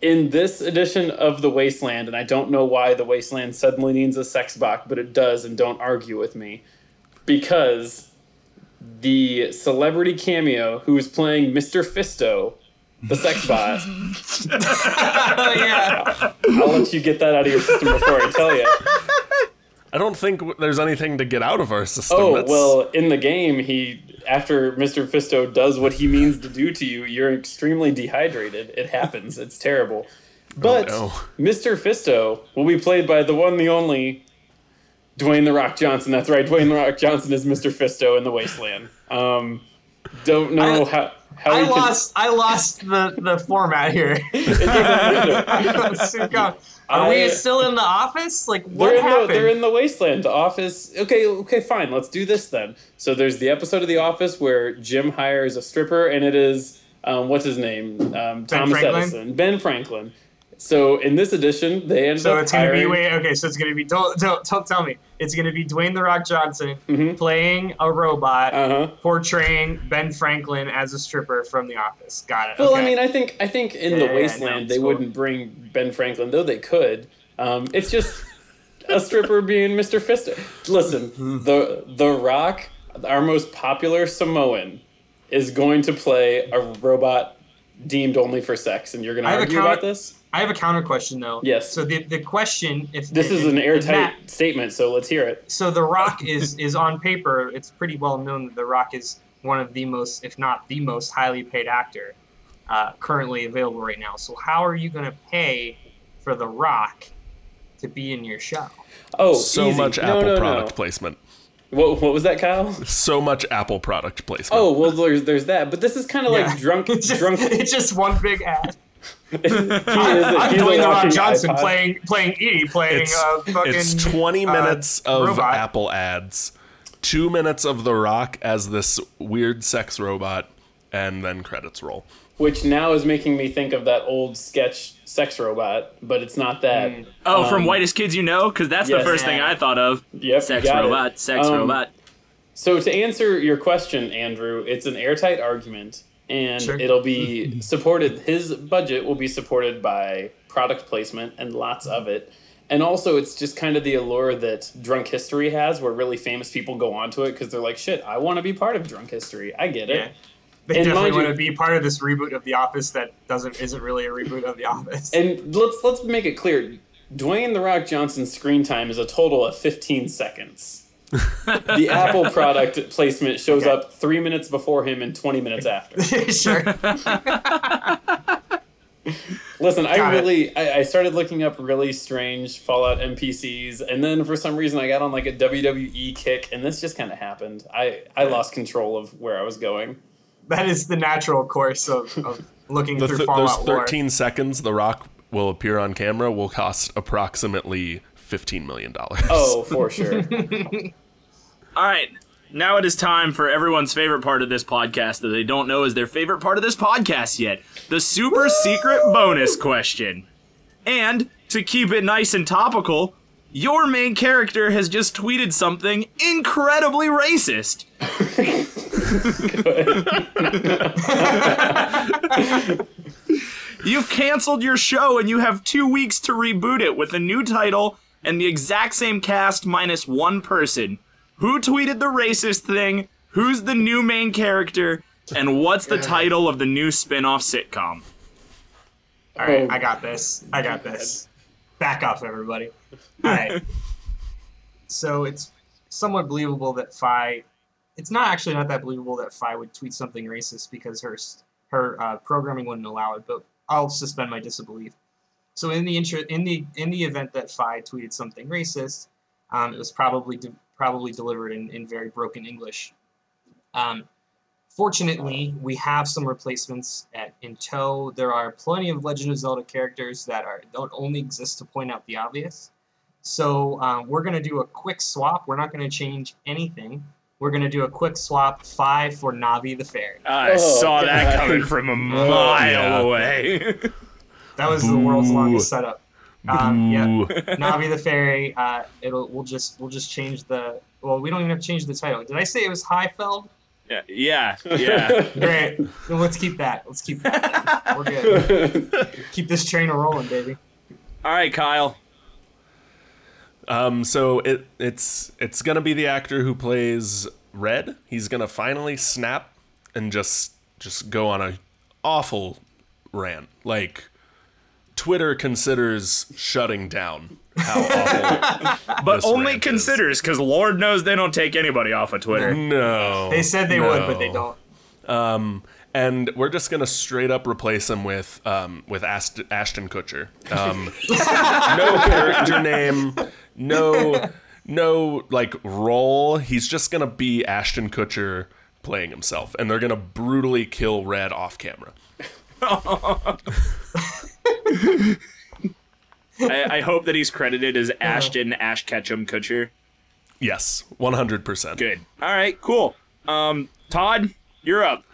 in this edition of the Wasteland, and I don't know why the Wasteland suddenly needs a sex bot, but it does, and don't argue with me, because the celebrity cameo who is playing Mr. Fisto, the sex bot, Oh, yeah. I'll let you get that out of your system before I tell you. I don't think there's anything to get out of our system. Oh That's- well, in the game, he after Mr. Fisto does what he means to do to you, you're extremely dehydrated. It happens. It's terrible. But no. Mr. Fisto will be played by the one, the only Dwayne the Rock Johnson. That's right, Dwayne the Rock Johnson is Mr. Fisto in the Wasteland. Um, don't know I- how how I he can- lost. I lost the the format here. It doesn't matter. So go- Are we I- still in the office? Like what They're in, the, they're in the wasteland office. Okay, okay, fine. Let's do this then. So there's the episode of The Office where Jim hires a stripper, and it is um, what's his name? Um, Thomas Franklin? Edison, Ben Franklin. So in this edition, they end so up So it's gonna be hiring. wait. Okay, so it's gonna be. Don't don't, don't tell me. It's gonna be Dwayne the Rock Johnson Mhm. playing a robot, Uh huh. portraying Ben Franklin as a stripper from The Office. Got it. Well, okay. I mean, I think I think in Yeah, the wasteland no, they cool. wouldn't bring Ben Franklin, though they could. Um, it's just a stripper being Mr. Fister. Listen, the the Rock, our most popular Samoan, is going to play a robot deemed only for sex, and you're going to argue counter- about this. I have a counter question though. Yes. So the the question, if This is if- an if airtight Matt- statement, so let's hear it. so the Rock is is on paper. It's pretty well known that the Rock is one of the most, if not the most, highly paid actor uh, currently available right now. So how are you going to pay for the Rock to be in your show? Oh, so easy. much no, Apple no, product no. placement. What, what was that, Kyle? So much Apple product placement. Oh well, there's there's that, but this is kind of Yeah. like drunk just, drunk. it's just one big ad. He is a, I'm he's Dwayne the Rock Johnson iPod. playing playing Edie playing it's, uh, fucking. it's 20 uh, minutes of robot. Apple ads, two minutes of The Rock as this weird sex robot, and then credits roll. which now is making me think of that old sketch sex robot, but it's not that. Oh, from Um, Whitest Kids You Know? Because that's the yes. first thing I thought of. Yep, Sex got it. robot, sex Um, robot. So to answer your question, Andrew, it's an airtight argument, and Sure. it'll be mm-hmm. supported. His budget will be supported by product placement and lots of it. And also, it's just kind of the allure that Drunk History has, where really famous people go onto it because they're like, "Shit, I want to be part of Drunk History. I get it." Yeah. They And definitely you- want to be part of this reboot of The Office that doesn't isn't really a reboot of The Office. And let's let's make it clear: Dwayne the Rock Johnson's screen time is a total of 15 seconds. The Apple product placement shows Okay. up three minutes before him and 20 minutes after. sure. Listen, I Got it. really I, I started looking up really strange Fallout NPCs, and then for some reason I got on like a WWE kick, and this just kind of happened. I I lost control of where I was going. That is the natural course of, of looking The through th- those Fallout lore. 13 seconds The Rock will appear on camera will cost approximately $15 million. Oh, for sure. All right. Now it is time for everyone's favorite part of this podcast that they don't know is their favorite part of this podcast yet the super secret bonus question. And to keep it nice and topical, your main character has just tweeted something incredibly racist. You've canceled your show and you have two weeks to reboot it with a new title and the exact same cast minus one person. Who tweeted the racist thing? Who's the new main character? And what's the title of the new spin off sitcom? All right, Oh. I got this. I got this. Back off, everybody. All right. so it's somewhat believable that Fi. It's not actually not that believable that Fi would tweet something racist because her her uh, programming wouldn't allow it. But I'll suspend my disbelief. So in the intro, in the in the event that Fi tweeted something racist, um, it was probably de- probably delivered in, in very broken English. Um, Fortunately, we have some replacements at in tow. There are plenty of Legend of Zelda characters that are don't only exist to point out the obvious. So um, we're gonna do a quick swap. We're not gonna change anything. We're gonna do a quick swap. Five for Navi the fairy. I Oh, saw God. that coming from a mile yeah. away. That was the world's longest setup. Um, yeah, Navi the fairy. Uh, it'll we'll just we'll just change the. Well, we don't even have to change the title. Did I say it was Highfeld? yeah, yeah, yeah. Great. Then let's keep that. Let's keep that. We're good. Keep this train a rolling, baby. All right, Kyle. Um, so it it's it's gonna be the actor who plays Red. He's gonna finally snap and just just go on a awful rant. Like Twitter considers shutting down how awful. But this only rant considers, because Lord knows they don't take anybody off of Twitter. No, They said they would, but they don't. Um, and we're just gonna straight up replace him with um, with Ast- Ashton Kutcher. Um, no character name, no no like role. He's just gonna be Ashton Kutcher playing himself, and they're gonna brutally kill Red off camera. I, I hope that he's credited as Ashton Ash Ketchum Kutcher. Yes, one hundred percent. Good. All right, cool. Um, Todd, you're up.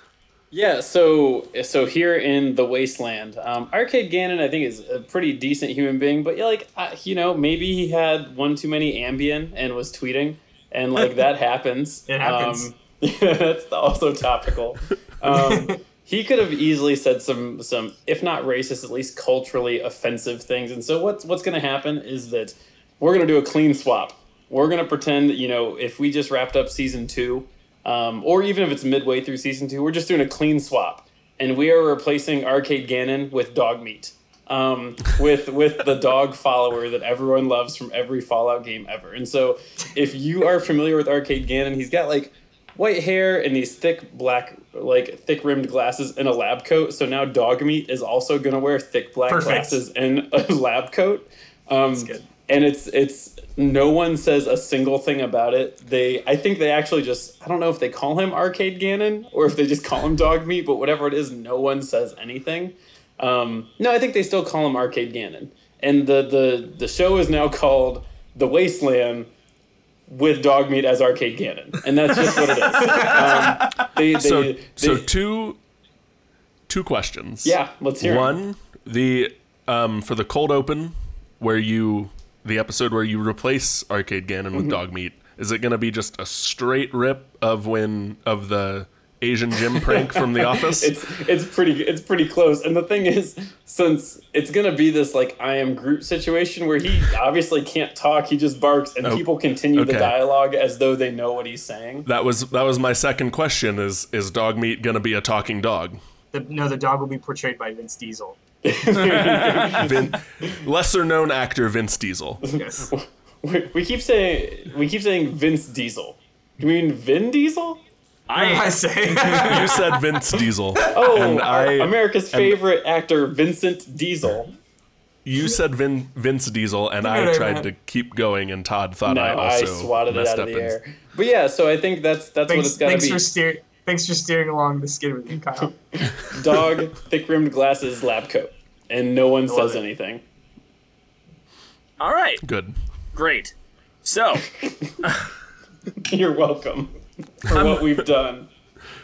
Yeah, so so here in the wasteland, um, Arcade Gannon I think is a pretty decent human being, but yeah, like uh, you know maybe he had one too many Ambien and was tweeting, and like that happens. It happens. Um, yeah, that's also topical. Um, he could have easily said some some if not racist, at least culturally offensive things. And so what's what's going to happen is that we're going to do a clean swap. We're going to pretend you know if we just wrapped up season two um, or even if it's midway through season two, we're just doing a clean swap, and we are replacing Arcade Gannon with Dog Meat, um, with with the dog follower that everyone loves from every Fallout game ever. And so, if you are familiar with Arcade Gannon he's got like white hair and these thick black, like thick rimmed glasses and a lab coat. So now Dog Meat is also gonna wear thick black Perfect. glasses and a lab coat. Um, good. and it's it's no one says a single thing about it. They I think they actually just I don't know if they call him Arcade Gannon or if they just call him Dog Meat, but whatever it is, no one says anything. Um, no, I think they still call him Arcade Gannon and the the the show is now called The Wasteland with Dog Meat as Arcade Gannon, and that's just what it is. Um, they, they, So they- so two two questions. yeah, let's hear 'em. One, the um for the cold open where you the episode where you replace Arcade Gannon Mm-hmm. with Dog Meat, is it gonna be just a straight rip of when of the Asian Jim prank from The Office? it's it's pretty it's pretty close. And the thing is, since it's gonna be this like I am Groot situation where he obviously can't talk, he just barks, and Oh, people continue the dialogue as though they know what he's saying. that was that was my second question. Is is Dog Meat gonna be a talking dog? The, no, the dog will be portrayed by Vince Diesel. Vin, lesser known actor Vince Diesel. Yes. We, we keep saying we keep saying Vince Diesel. You mean Vin Diesel? I I say. You said Vince Diesel. Oh, And I- America's favorite actor, Vincent Diesel. You said Vin, Vince Diesel, and I tried to keep going, and Todd thought No, I I, also swatted it messed out up of the and- air. But yeah, so I think that's that's what thanks, it's gotta thanks be. for steer, Thanks for steering along the skid with me, Kyle. Dog, thick rimmed glasses, lab coat, and no one love says it. anything. All right, Good. great. So, You're welcome for what we've done.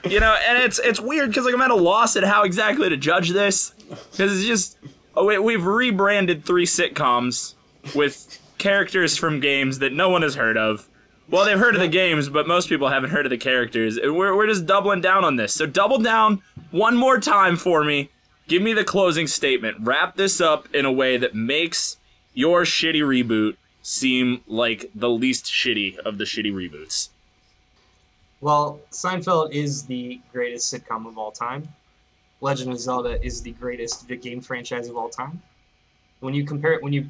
you know, and it's it's weird because like I'm at a loss at how exactly to judge this because it's just oh wait, we've rebranded three sitcoms with characters from games that no one has heard of. Well, they've heard of the games, but most people haven't heard of the characters. And we're we're just doubling down on this. So double down one more time for me. Give me the closing statement. Wrap this up in a way that makes your shitty reboot seem like the least shitty of the shitty reboots. Well, Seinfeld is the greatest sitcom of all time. Legend of Zelda is the greatest vi- game franchise of all time. When you compare it, when you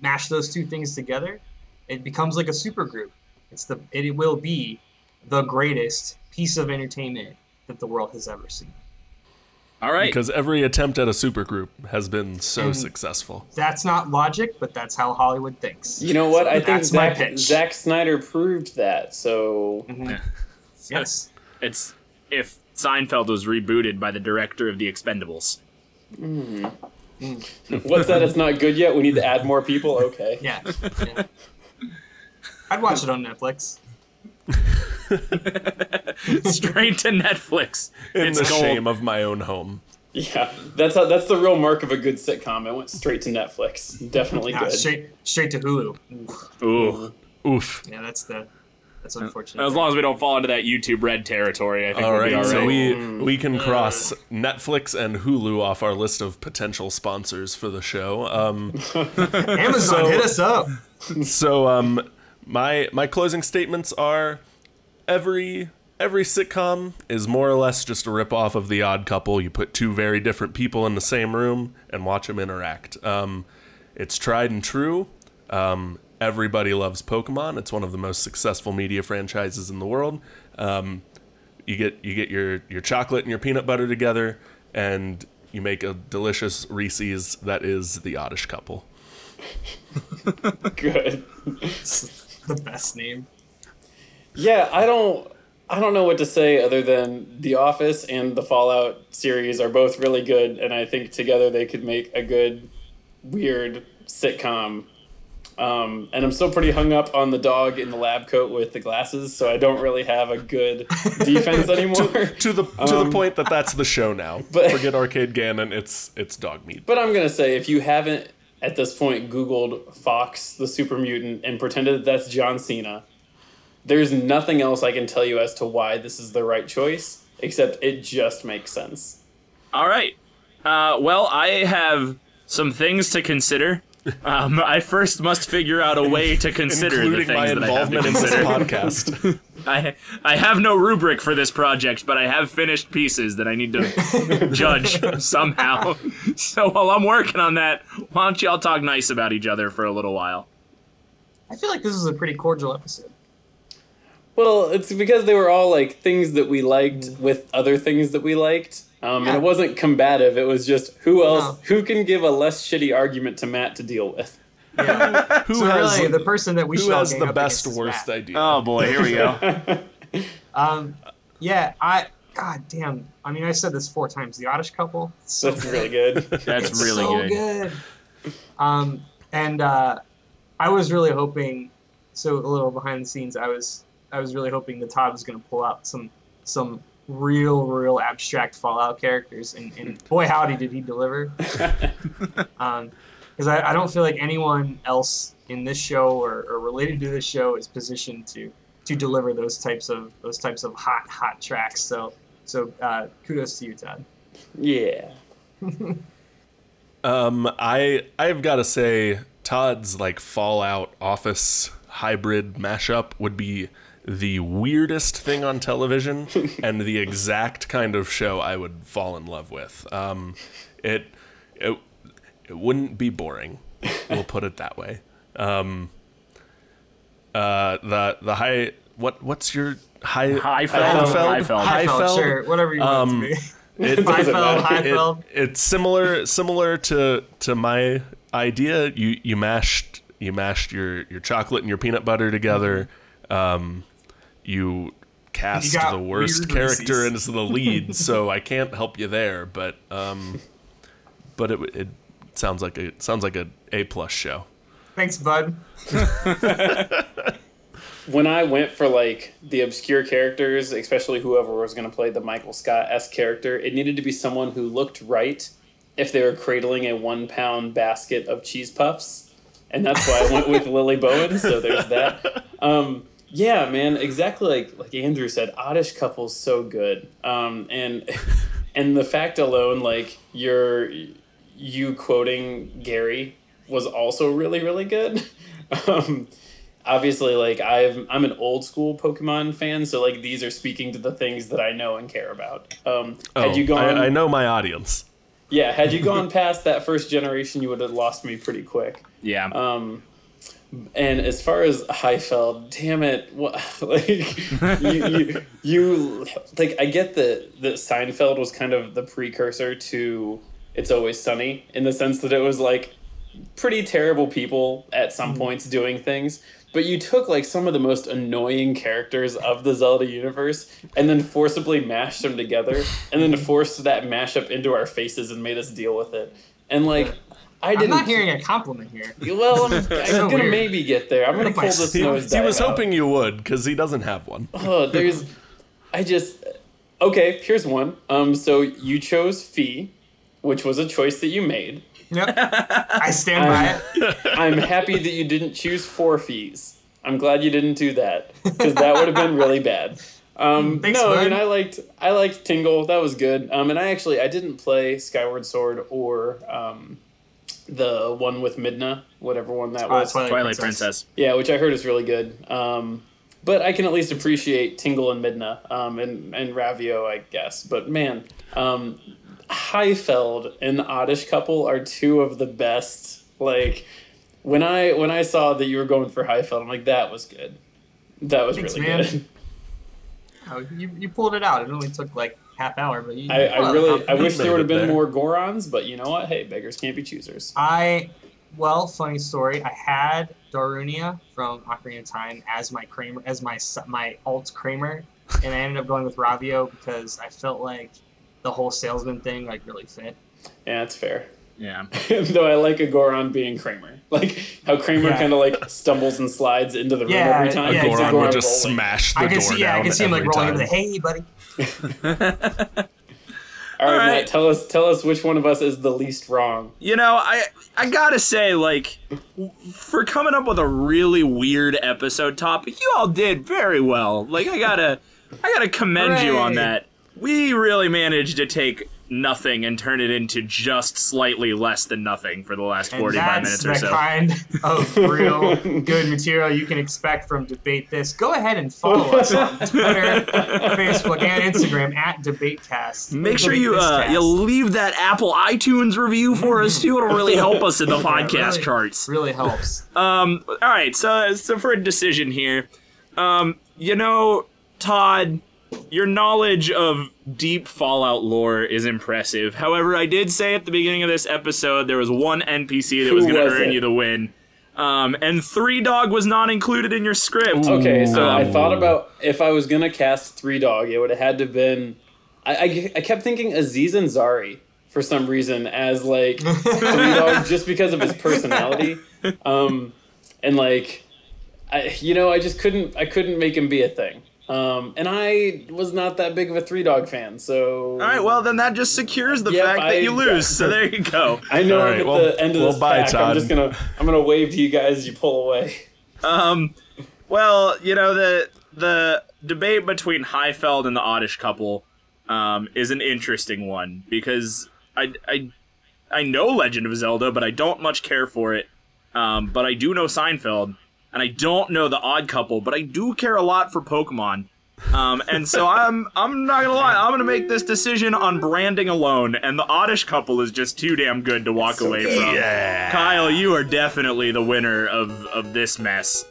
mash those two things together, it becomes like a supergroup. It's the it will be the greatest piece of entertainment that the world has ever seen. All right. Because every attempt at a supergroup has been so And- successful. That's not logic, but that's how Hollywood thinks. You know what? I think That's my Zack, pitch. Zack Snyder proved that. So mm-hmm. Yes. It's if Seinfeld was rebooted by the director of The Expendables. Mm-hmm. what's that? It's not good yet. We need to add more people. Okay. Yeah. yeah. I'd watch it on Netflix. Straight to Netflix. In it's the gold. shame of my own home. Yeah, that's how, that's the real mark of a good sitcom. It went straight to Netflix. Definitely Yeah, good. straight straight to Hulu. Oof. Ooh. Oof. Yeah, that's the that's unfortunate. As long as we don't fall into that YouTube red territory, I think All we'll right, be all so we we can cross Netflix and Hulu off our list of potential sponsors for the show. Um, Amazon, So- hit us up. so um, my my closing statements are every every sitcom is more or less just a ripoff of The Odd Couple. You put two very different people in the same room and watch them interact. Um, it's tried and true. Um, everybody loves Pokemon. It's one of the most successful media franchises in the world. Um, you get you get your your chocolate and your peanut butter together, and you make a delicious Reese's that is the Oddish Couple. Good. The best name. Yeah, I don't I don't know what to say other than The Office and the Fallout series are both really good, and I think together they could make a good weird sitcom. Um, and I'm still pretty hung up on the dog in the lab coat with the glasses, so I don't really have a good defense anymore. to the to the point that that's the show now. Um, but- Forget Arcade Gannon, It's it's dog meat. But I'm gonna say if you haven't at this point Googled Fawkes the super mutant and pretended that that's John Cena, there's nothing else I can tell you as to why this is the right choice, except it just makes sense. All right. Uh, well, I have some things to consider. Um, I first must figure out a way to consider the things my that I have to involvement in this podcast. I I have no rubric for this project, but I have finished pieces that I need to judge somehow. So while I'm working on that, why don't y'all talk nice about each other for a little while? I feel like this is a pretty cordial episode. Well, it's because they were all like things that we liked with other things that we liked. Um, and it wasn't combative. It was just who else, No. who can give a less shitty argument to Matt to deal with. Yeah. Who so has really, the person that we should who has the best worst Matt. idea? Oh boy, here we go. Um, yeah, I. God damn. I mean, I said this four times. The Oddish couple. So That's good. really good. That's It's really so good. good. Um, and uh, I was really hoping. So a little behind the scenes, I was I was really hoping that Todd was going to pull out some some real real abstract Fallout characters, and, and boy howdy did he deliver. Um, because I, I don't feel like anyone else in this show or, or related to this show is positioned to to deliver those types of those types of hot hot tracks. So so uh, kudos to you, Todd. yeah. Um, I I've got to say Todd's like Fallout Office hybrid mashup would be the weirdest thing on television and the exact kind of show I would fall in love with. Um, it it it wouldn't be boring. We'll put it that way. Um, uh, the the high what what's your high Highfeld. Heifeld? Highfeld. Highfeld, sure, whatever you want Um, it to be. It, doesn't Highfeld, it- Highfeld. it's similar similar to to my idea. You you mashed you mashed your your chocolate and your peanut butter together. Um, you cast You the worst character Reese's. into the lead, so I can't help you there. But um, but it it sounds like a sounds like a A plus show. Thanks, bud. when I went for like the obscure characters, especially whoever was going to play the Michael Scott s character, it needed to be someone who looked right if they were cradling a one pound basket of cheese puffs, and that's why I went with Lily Bowen. So there's that. Um, yeah, man, exactly like like Andrew said, oddish couple's so good, um, and and the fact alone, like you're you quoting Gary was also really really good. Um, obviously like I've I'm an old school Pokemon fan, so like these are speaking to the things that I know and care about. Um, Oh, had you gone, I, I know my audience. yeah, had you gone past that first generation, you would have lost me pretty quick. Yeah. Um, and as far as Highfeld, damn it, what like you, you you like I get that that Seinfeld was kind of the precursor to It's Always Sunny in the sense that it was like pretty terrible people at some mm-hmm. points doing things. But you took like some of the most annoying characters of the Zelda universe and then forcibly mashed them together and then forced that mashup into our faces and made us deal with it. And like I I'm didn't not hearing a compliment here. well, I'm, I'm So gonna weird. maybe get there. I'm gonna pull my- this He, nose he was out. hoping you would because he doesn't have one. Oh, there's. I just. Okay, here's one. Um, so you chose Fi, which was a choice that you made. Yep. I stand by it. I'm happy that you didn't choose four fees. I'm glad you didn't do that because that would have been really bad. Um, Thanks, no, I mean I liked I liked Tingle. That was good. Um, and I actually I didn't play Skyward Sword or um, the one with Midna, whatever one that Uh, was. Twilight, Twilight Princess. Yeah, which I heard is really good. Um, but I can at least appreciate Tingle and Midna um, and and Ravio, I guess. But man, um, Highfeld and the Oddish couple are two of the best. Like when I when I saw that you were going for Highfeld, I'm like, that was good. That was Thanks, really man. good. Oh, you, you pulled it out. It only took like half hour, but you. I, I pulled out a really I wish there would have been there. more Gorons, but you know what? Hey, beggars can't be choosers. I, well, funny story. I had Darunia from Ocarina of Time as my Kramer, as my my alt Kramer, and I ended up going with Ravio because I felt like the whole salesman thing like really fit. Yeah, that's fair. Yeah. Though I like a Goron being Kramer, like how Kramer Yeah. kind of like stumbles and slides into the room Yeah, every time. yeah, Goron exactly. would just rolling. smash the I can door see, yeah, I can see him like rolling time. over the hey, buddy. All right, All right. Matt, tell us tell us which one of us is the least wrong. You know, I I gotta say, like, for coming up with a really weird episode topic, you all did very well. Like, I gotta I gotta commend you on that. We really managed to take nothing and turn it into just slightly less than nothing for the last And 45 that's minutes the or so. kind of real good material you can expect from Debate This. Go ahead and follow us on Twitter, Facebook, and Instagram at DebateCast. Make sure you uh, you leave that Apple iTunes review for us too. It'll really help us in the podcast really- charts. really helps. Um, all right, so so for a decision here, um, you know, Todd, your knowledge of deep Fallout lore is impressive. However, I did say at the beginning of this episode there was one NPC that was going to earn it? you the win. Um, and Three Dog was not included in your script. Okay, so I Um, thought about if I was gonna cast Three Dog, it would have had to been. I, I, I kept thinking Aziz and Ansari for some reason as like Three Dog just because of his personality, um, and like, I you know I just couldn't I couldn't make him be a thing. Um, and I was not that big of a Three Dog fan, so. All right, well then that just secures the Yep, fact that I- you lose. So there you go. I know All I'm right, at well- the end of well, this bye, pack. Todd. I'm just gonna I'm gonna wave to you guys as you pull away. Um, well, you know the the debate between Highfeld and the Oddish couple um, is an interesting one because I, I I know Legend of Zelda, but I don't much care for it. Um, but I do know Seinfeld, and I don't know the Odd Couple, but I do care a lot for Pokemon. Um, and so I'm I'm not gonna lie, I'm gonna make this decision on branding alone, and the Oddish couple is just too damn good to walk away from. Yeah. Kyle, you are definitely the winner of of this mess.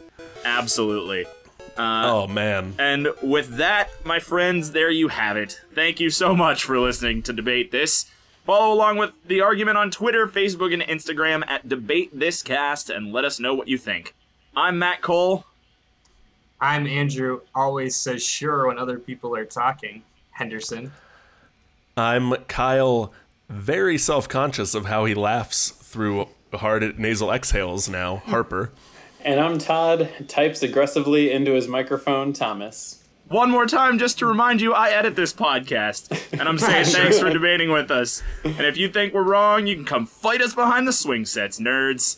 Absolutely. Uh, Oh man. and with that, my friends, there you have it. Thank you so much for listening to Debate This. Follow along with the argument on Twitter, Facebook, and Instagram at Debate This Cast and let us know what you think. I'm Matt Cole. I'm Andrew. Always says sure when other people are talking. Henderson. I'm Kyle, very self conscious of how he laughs through hard nasal exhales now. Harper. And I'm Todd. Types aggressively into his microphone. Thomas. One more time, just to remind you, I edit this podcast. And I'm saying thanks for debating with us. And if you think we're wrong, you can come fight us behind the swing sets, nerds.